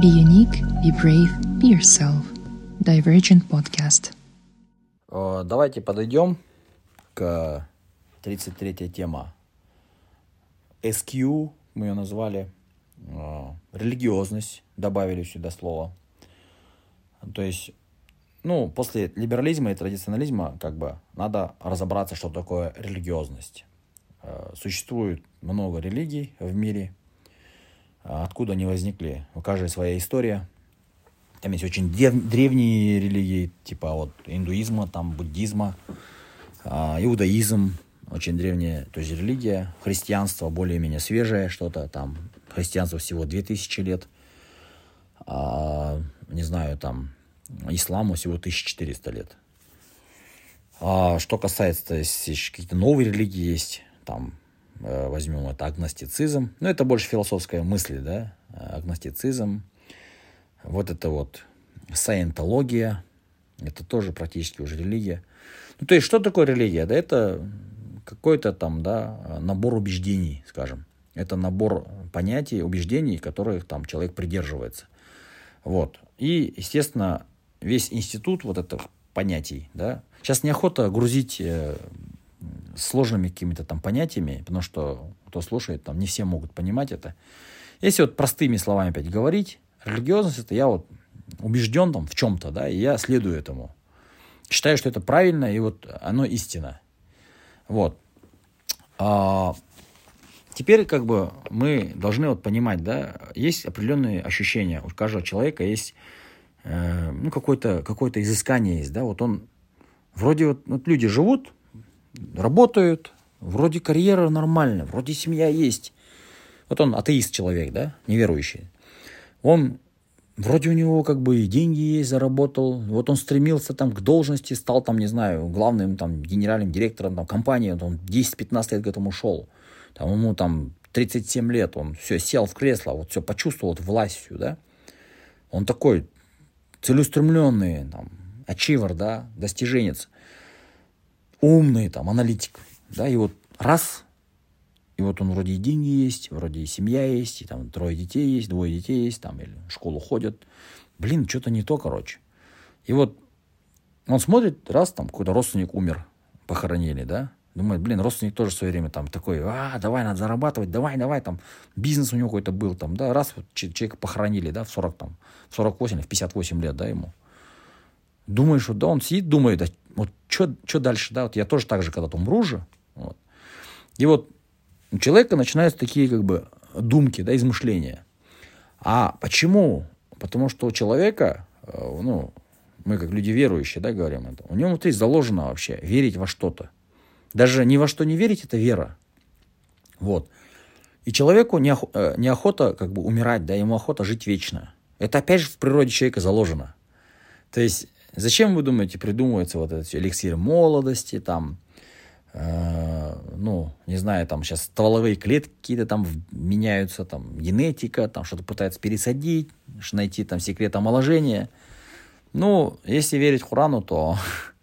Be unique, be brave, be yourself. Divergent Podcast. Э, Давайте подойдем к 33 тема. SQ, мы ее назвали. Э, Религиозность, добавили сюда слово. То есть, ну, после либерализма и традиционализма, как бы, надо разобраться, что такое религиозность. Э, Существует много религий в мире. А Откуда они возникли? У каждой своя история. Там есть очень древ- древние религии, типа вот индуизма, там буддизма, а, иудаизм, очень древняя, то есть религия, христианство более-менее свежее что-то, там христианство всего 2000 лет, а, не знаю, там исламу всего 1400 лет. А что касается, то есть какие-то новые религии есть, там возьмем это агностицизм, ну это больше философская мысль, да, агностицизм, вот это вот саентология, это тоже практически уже религия. Ну, то есть, что такое религия? Да это какой-то там, да, набор убеждений, скажем. Это набор понятий, убеждений, которых там человек придерживается. Вот. И, естественно, весь институт вот этих понятий, да, сейчас неохота грузить э, сложными какими-то там понятиями, потому что кто слушает, там не все могут понимать это. Если вот простыми словами опять говорить, религиозность это я вот убежден там в чем-то, да, и я следую этому. Считаю, что это правильно, и вот оно истина. Вот. А, теперь как бы мы должны вот понимать, да, есть определенные ощущения. У каждого человека есть э, ну, какое-то какое изыскание есть, да, вот он вроде вот, вот люди живут, работают, вроде карьера нормальная, вроде семья есть. Вот он атеист человек, да, неверующий. Он вроде у него как бы и деньги есть, заработал. Вот он стремился там к должности, стал там, не знаю, главным там генеральным директором там компании. Он 10-15 лет к этому шел. Там ему там 37 лет, он все, сел в кресло, вот все почувствовал вот власть да. Он такой целеустремленный, там, ачивер, да, достиженец, умный, там, аналитик, да, и вот раз, и вот он вроде и деньги есть, вроде и семья есть, и там трое детей есть, двое детей есть, там, или в школу ходят. Блин, что-то не то, короче. И вот он смотрит, раз там какой-то родственник умер, похоронили, да, Думает, блин, родственник тоже в свое время там такой, а, давай, надо зарабатывать, давай, давай, там, бизнес у него какой-то был, там, да, раз вот человека похоронили, да, в 40, там, в 48 или в 58 лет, да, ему. Думаешь, вот, да, он сидит, думает, а вот что дальше, да, вот я тоже так же когда-то умру же, вот. И вот у человека начинаются такие, как бы, думки, да, измышления. А почему? Потому что у человека, ну, мы как люди верующие, да, говорим это, у него внутри заложено вообще верить во что-то. Даже ни во что не верить – это вера. Вот. И человеку неох, неохота как бы умирать, да, ему охота жить вечно. Это опять же в природе человека заложено. То есть, зачем, вы думаете, придумывается вот этот эликсир молодости, там, э, ну, не знаю, там сейчас стволовые клетки какие-то там меняются, там, генетика, там что-то пытаются пересадить, найти там секрет омоложения. Ну, если верить Хурану, то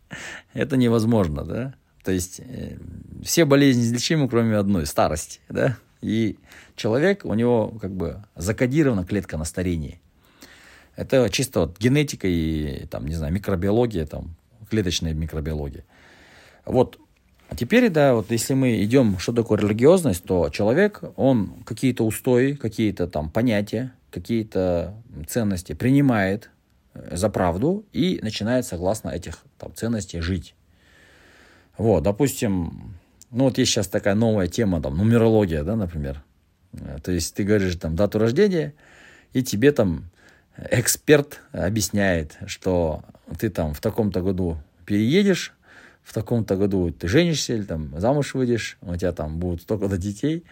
это невозможно, да. То есть э, все болезни излечимы, кроме одной – старости. Да? И человек, у него как бы закодирована клетка на старении. Это чисто вот генетика и, там, не знаю, микробиология, там, клеточная микробиология. Вот. А теперь, да, вот если мы идем, что такое религиозность, то человек, он какие-то устои, какие-то там понятия, какие-то ценности принимает э, за правду и начинает согласно этих там, ценностей жить. Вот, допустим, ну вот есть сейчас такая новая тема, там, нумерология, да, например. То есть ты говоришь там дату рождения, и тебе там эксперт объясняет, что ты там в таком-то году переедешь, в таком-то году ты женишься или там замуж выйдешь, у тебя там будут столько-то детей.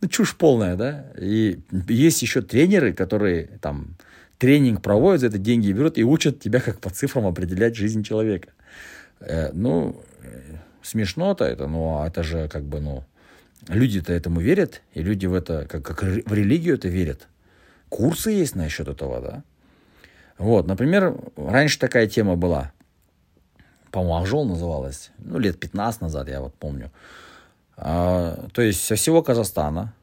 Ну, чушь полная, да. И есть еще тренеры, которые там тренинг проводят, за это деньги берут и учат тебя, как по цифрам определять жизнь человека. Э, ну, смешно-то это, но это же как бы, ну, люди-то этому верят, и люди в это, как, как в религию это верят. Курсы есть насчет этого, да. Вот, например, раньше такая тема была, по-моему, называлась, ну, лет 15 назад, я вот помню. А, то есть со всего Казахстана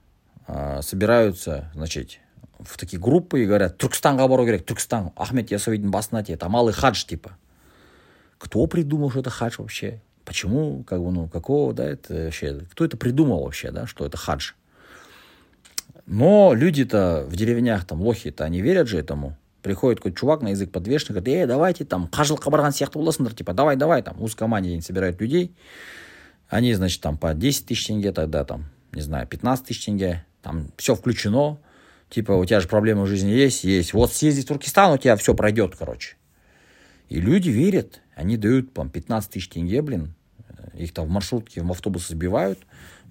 а, собираются, значит, в такие группы и говорят, Туркестанға бару керек, Туркестан, Ахмед Ясовидың басына тиеді, а малый хадж типа. Кто придумал, что это хадж вообще? Почему, как бы, ну, какого, да, это вообще, кто это придумал вообще, да, что это хадж? Но люди-то в деревнях, там, лохи-то, они верят же этому. Приходит какой-то чувак на язык подвешенный, говорит, эй, давайте там, қажылыққа барған сияқты боласыңдар, типа, давай, давай, там, узкомания они собирают людей. Они, значит, там, по 10 тысяч тенге тогда, там, не знаю, 15 тысяч тенге, там, все включено. Типа, у тебя же проблемы в жизни есть, есть. Вот съезди в Туркестан, у тебя все пройдет, короче. И люди верят, они дают, там, 15 тысяч тенге, блин, их там в маршрутке, в автобусы сбивают,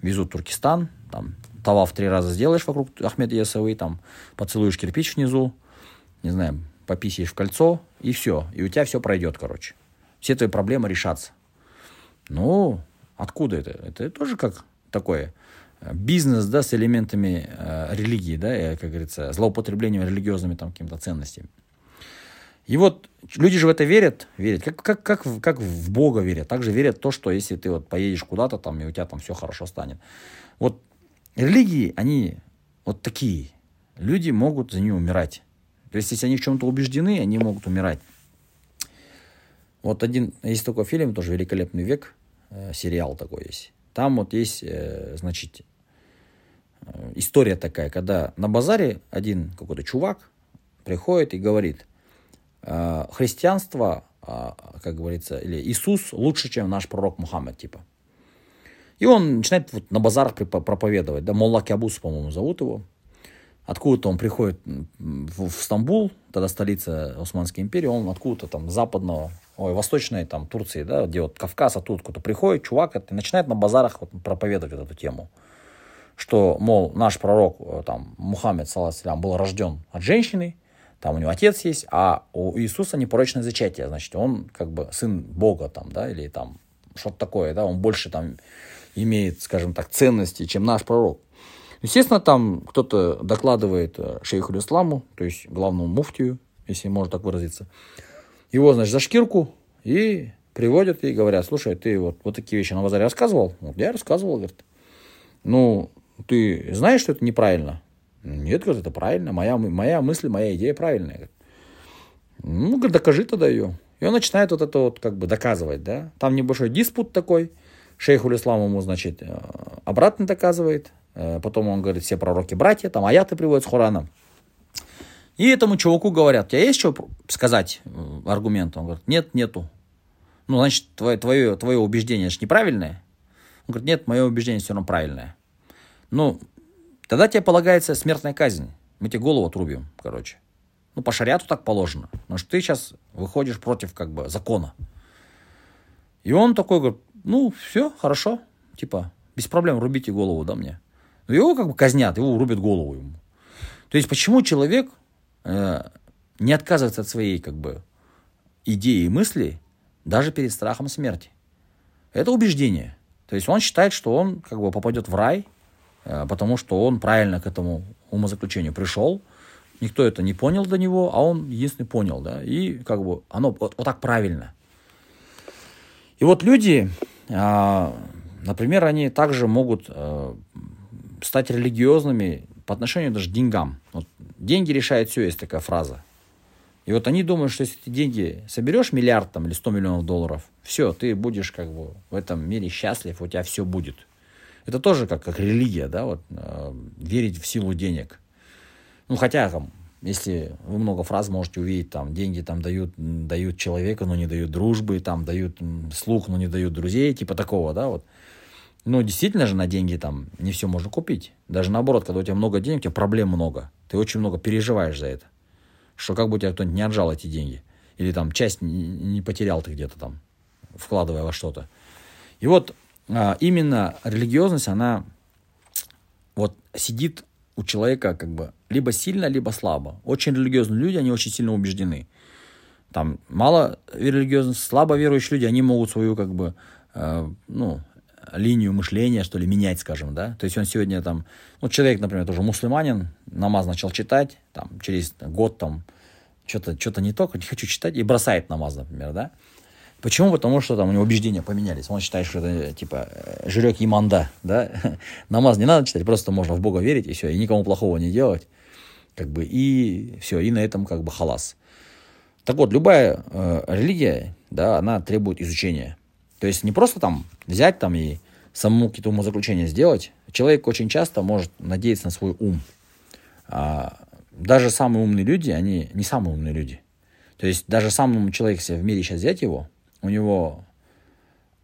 везут в Туркестан, там, тавав три раза сделаешь вокруг Ахмеда Ясавы, там, поцелуешь кирпич внизу, не знаю, пописаешь в кольцо, и все. И у тебя все пройдет, короче. Все твои проблемы решатся. Ну, откуда это? Это тоже как такое э, бизнес, да, с элементами э, религии, да, и, как говорится, злоупотреблением религиозными там какими-то ценностями. И вот люди же в это верят, верят, как, как, как, как в Бога верят. Также верят в то, что если ты вот поедешь куда-то там, и у тебя там все хорошо станет. Вот религии, они вот такие. Люди могут за нее умирать. То есть, если они в чем-то убеждены, они могут умирать. Вот один, есть такой фильм, тоже «Великолепный век», э, сериал такой есть. Там вот есть, э, значит, э, история такая, когда на базаре один какой-то чувак приходит и говорит, э, христианство, э, как говорится, или Иисус лучше, чем наш пророк Мухаммед, типа. И он начинает вот на базарах проповедовать. Да, Молла Кябус, по-моему, зовут его. Откуда-то он приходит в, в Стамбул, тогда столица Османской империи, он откуда-то там западного, ой, восточной там Турции, да, где вот Кавказ, оттуда кто-то приходит, чувак, и начинает на базарах вот, проповедовать эту тему. Что, мол, наш пророк, э, там, Мухаммед, саллаху был рожден от женщины, там у него отец есть, а у Иисуса непорочное зачатие, значит, он как бы сын Бога там, да, или там что-то такое, да, он больше там имеет, скажем так, ценности, чем наш пророк. Естественно, там кто-то докладывает э, шейху исламу, то есть главному муфтию, если можно так выразиться. Его, значит, за шкирку и приводят и говорят, слушай, ты вот, вот такие вещи на базаре рассказывал? Я рассказывал, говорит. Ну, ты знаешь, что это неправильно? Нет, говорит, это правильно. Моя, моя мысль, моя идея правильная. Говорит. Ну, говорит, докажи тогда ее. И он начинает вот это вот как бы доказывать, да. Там небольшой диспут такой. Шейху исламу ему, значит, э, обратно доказывает. Э, потом он говорит, все пророки братья, там аяты приводят с Хурана. И этому чуваку говорят, у тебя есть что сказать, э, аргумент? Он говорит, нет, нету. Ну, значит, твое, твое, твое убеждение же неправильное. Он говорит, нет, мое убеждение все равно правильное. Ну, тогда тебе полагается смертная казнь. Мы тебе голову отрубим, короче. Ну, по шариату так положено. Потому что ты сейчас выходишь против, как бы, закона. И он такой говорит, ну, все, хорошо. Типа, без проблем, рубите голову, да, мне. Но его как бы казнят, его рубят голову ему. То есть почему человек э, не отказывается от своей как бы идеи и мысли даже перед страхом смерти? Это убеждение. То есть он считает, что он как бы попадет в рай, э, потому что он правильно к этому умозаключению пришел. Никто это не понял до него, а он единственный понял, да, и как бы оно вот, вот так правильно. И вот люди, э, например, они также могут э, стать религиозными по отношению даже к деньгам. Вот деньги решают все, есть такая фраза. И вот они думают, что если ты деньги соберешь, миллиард там, или 100 миллионов долларов, все, ты будешь как бы в этом мире счастлив, у тебя все будет. Это тоже как, как религия, да, вот, э, верить в силу денег. Ну, хотя, там, если вы много фраз можете увидеть, там, деньги там дают, дают человека, но не дают дружбы, там, дают слух, но не дают друзей, типа такого, да, вот. Ну, действительно же на деньги там не все можно купить. Даже наоборот, когда у тебя много денег, у тебя проблем много. Ты очень много переживаешь за это. Что как бы у тебя кто-нибудь не отжал эти деньги. Или там часть не потерял ты где-то там, вкладывая во что-то. И вот а, именно религиозность, она вот сидит у человека как бы либо сильно, либо слабо. Очень религиозные люди, они очень сильно убеждены. Там мало религиозных, слабо верующие люди, они могут свою как бы, э, ну, линию мышления, что ли, менять, скажем, да. То есть он сегодня там, ну, человек, например, тоже мусульманин, намаз начал читать, там, через год там, что-то что не только, не хочу читать, и бросает намаз, например, да. Почему? Потому что там у него убеждения поменялись. Он считает, что это типа жирек иманда, да. Намаз не надо читать, просто можно в Бога верить и все, и никому плохого не делать. Как бы, и все, и на этом как бы халас. Так вот, любая э, религия, да, она требует изучения. То есть не просто там взять там и самому какие-то умозаключения сделать. Человек очень часто может надеяться на свой ум. А, даже самые умные люди, они не самые умные люди. То есть даже самому человеку, если в мире сейчас взять его, у него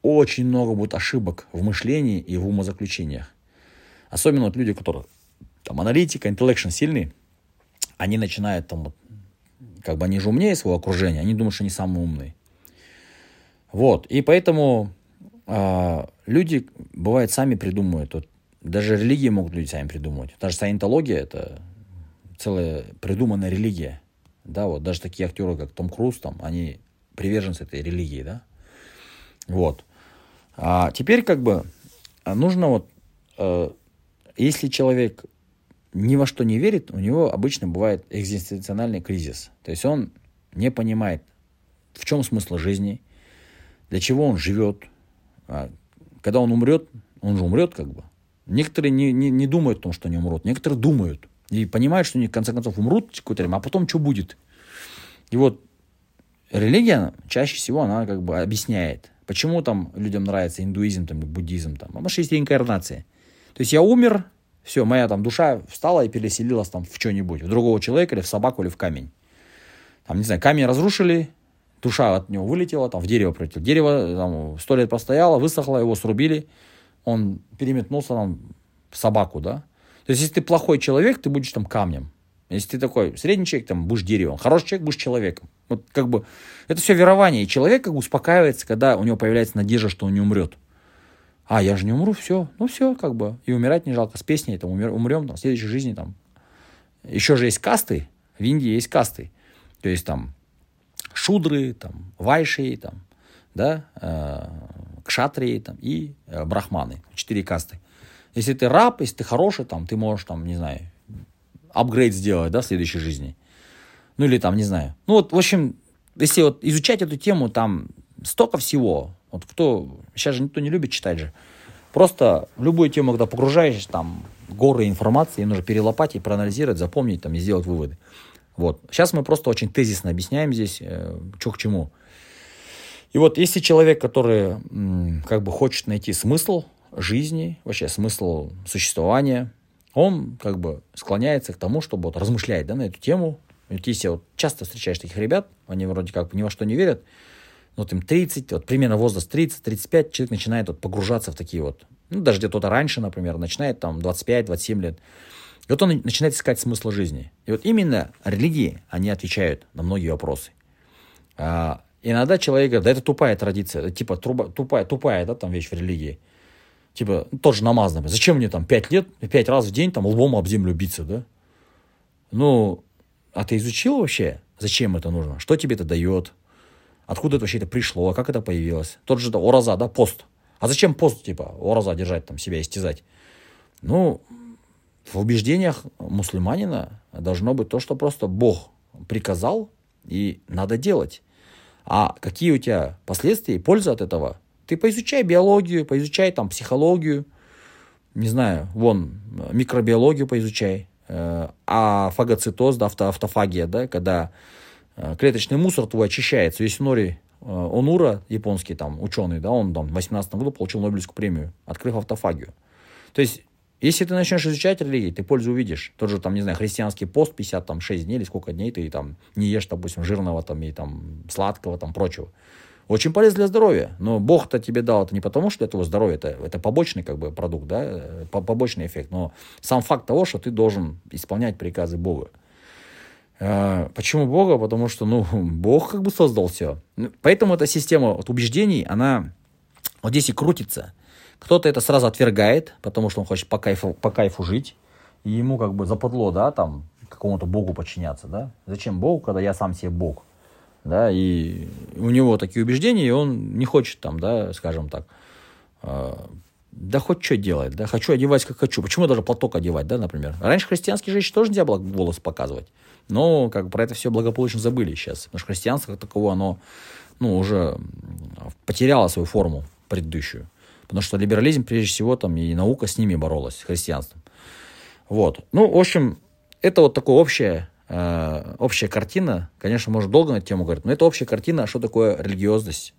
очень много будет ошибок в мышлении и в умозаключениях. Особенно вот люди, которые там аналитика, интеллекшн сильные, они начинают там вот, как бы они же умнее своего окружения, они думают, что они самые умные. Вот, и поэтому э, люди, бывает, сами придумывают. Вот, даже религии могут люди сами придумывать. Даже саентология – это целая придуманная религия. Да, вот даже такие актеры, как Том Круз, там, они приверженцы этой религии, да. Вот. А теперь как бы нужно вот, э, если человек ни во что не верит, у него обычно бывает экзистенциональный кризис. То есть он не понимает, в чем смысл жизни, для чего он живет. А когда он умрет, он же умрет как бы. Некоторые не, не, не думают о том, что они умрут. Некоторые думают. И понимают, что они в конце концов умрут какое-то время, а потом что будет. И вот религия чаще всего она как бы объясняет, почему там людям нравится индуизм, там, буддизм, там, а может есть реинкарнация. То есть я умер, все, моя там душа встала и переселилась там в что-нибудь, в другого человека или в собаку или в камень. Там, не знаю, камень разрушили, душа от него вылетела, там в дерево прилетела. Дерево там сто лет простояло, высохло, его срубили, он переметнулся там в собаку, да. То есть, если ты плохой человек, ты будешь там камнем. Если ты такой средний человек, там будешь деревом. Хороший человек, будешь человеком. Вот как бы это все верование. И человек как бы успокаивается, когда у него появляется надежда, что он не умрет. А, я же не умру, все. Ну все, как бы. И умирать не жалко. С песней там умер, умрем там, в следующей жизни там. Еще же есть касты. В Индии есть касты. То есть там шудры, там, вайши, там, да, э, кшатрии там, и э, брахманы. Четыре касты. Если ты раб, если ты хороший, там, ты можешь, там, не знаю, апгрейд сделать, да, в следующей жизни. Ну, или там, не знаю. Ну, вот, в общем, если вот изучать эту тему, там столько всего. Вот кто, сейчас же никто не любит читать же. Просто в любую тему, когда погружаешься, там горы информации, нужно перелопатить, проанализировать, запомнить там, и сделать выводы. Вот. Сейчас мы просто очень тезисно объясняем здесь, э, что к чему. И вот если человек, который как бы хочет найти смысл жизни, вообще смысл существования, он как бы склоняется к тому, чтобы вот размышлять да, на эту тему. Вот если вот часто встречаешь таких ребят, они вроде как ни во что не верят, вот им 30, вот примерно возраст 30-35, человек начинает вот погружаться в такие вот, ну даже где-то раньше, например, начинает там 25-27 лет. И вот он начинает искать смысл жизни. И вот именно религии, они отвечают на многие вопросы. А, иногда человек говорит, да это тупая традиция, типа труба, тупая, тупая, да, там вещь в религии. Типа, тоже намаз, например. Зачем мне там пять лет, пять раз в день там лбом об землю биться, да? Ну, а ты изучил вообще, зачем это нужно? Что тебе это дает? Откуда это вообще это пришло? Как это появилось? Тот же да, ораза, да, пост. А зачем пост, типа, ораза держать, там, себя истязать? Ну, в убеждениях мусульманина должно быть то, что просто Бог приказал, и надо делать. А какие у тебя последствия и польза от этого, ты поизучай биологию, поизучай там психологию, не знаю, вон, микробиологию поизучай, э, а фагоцитоз, да, авто, автофагия, да, когда э, клеточный мусор твой очищается. Юсинори э, Онура, японский там ученый, да, он там в 18 году получил Нобелевскую премию, открыв автофагию. То есть, если ты начнешь изучать религии, ты пользу увидишь. Тот же, там, не знаю, христианский пост 56 дней или сколько дней ты там не ешь, допустим, жирного там и там сладкого там прочего. Очень полезно для здоровья. Но Бог-то тебе дал это не потому, что это его здоровье, это, это побочный как бы продукт, да, э, побочный эффект. Но сам факт того, что ты должен исполнять приказы Бога. А, почему Бога? Потому что, ну, Бог как бы создал все. Поэтому эта система вот, убеждений, она вот здесь и крутится. Кто-то это сразу отвергает, потому что он хочет по кайфу, по кайфу жить, и ему как бы западло, да, там, какому-то Богу подчиняться, да. Зачем Богу, когда я сам себе Бог? да, и у него такие убеждения, и он не хочет там, да, скажем так, э, да хоть что делать, да, хочу одевать как хочу. Почему даже платок одевать, да, например. Раньше христианские женщины тоже нельзя было волос показывать, но как про это все благополучно забыли сейчас, потому что христианство как таковое, оно, ну, уже потеряло свою форму предыдущую, потому что либерализм, прежде всего, там, и наука с ними боролась, с христианством. Вот. Ну, в общем, это вот такое общее, э, общая картина. Конечно, может долго на эту тему говорить, но это общая картина, что такое религиозность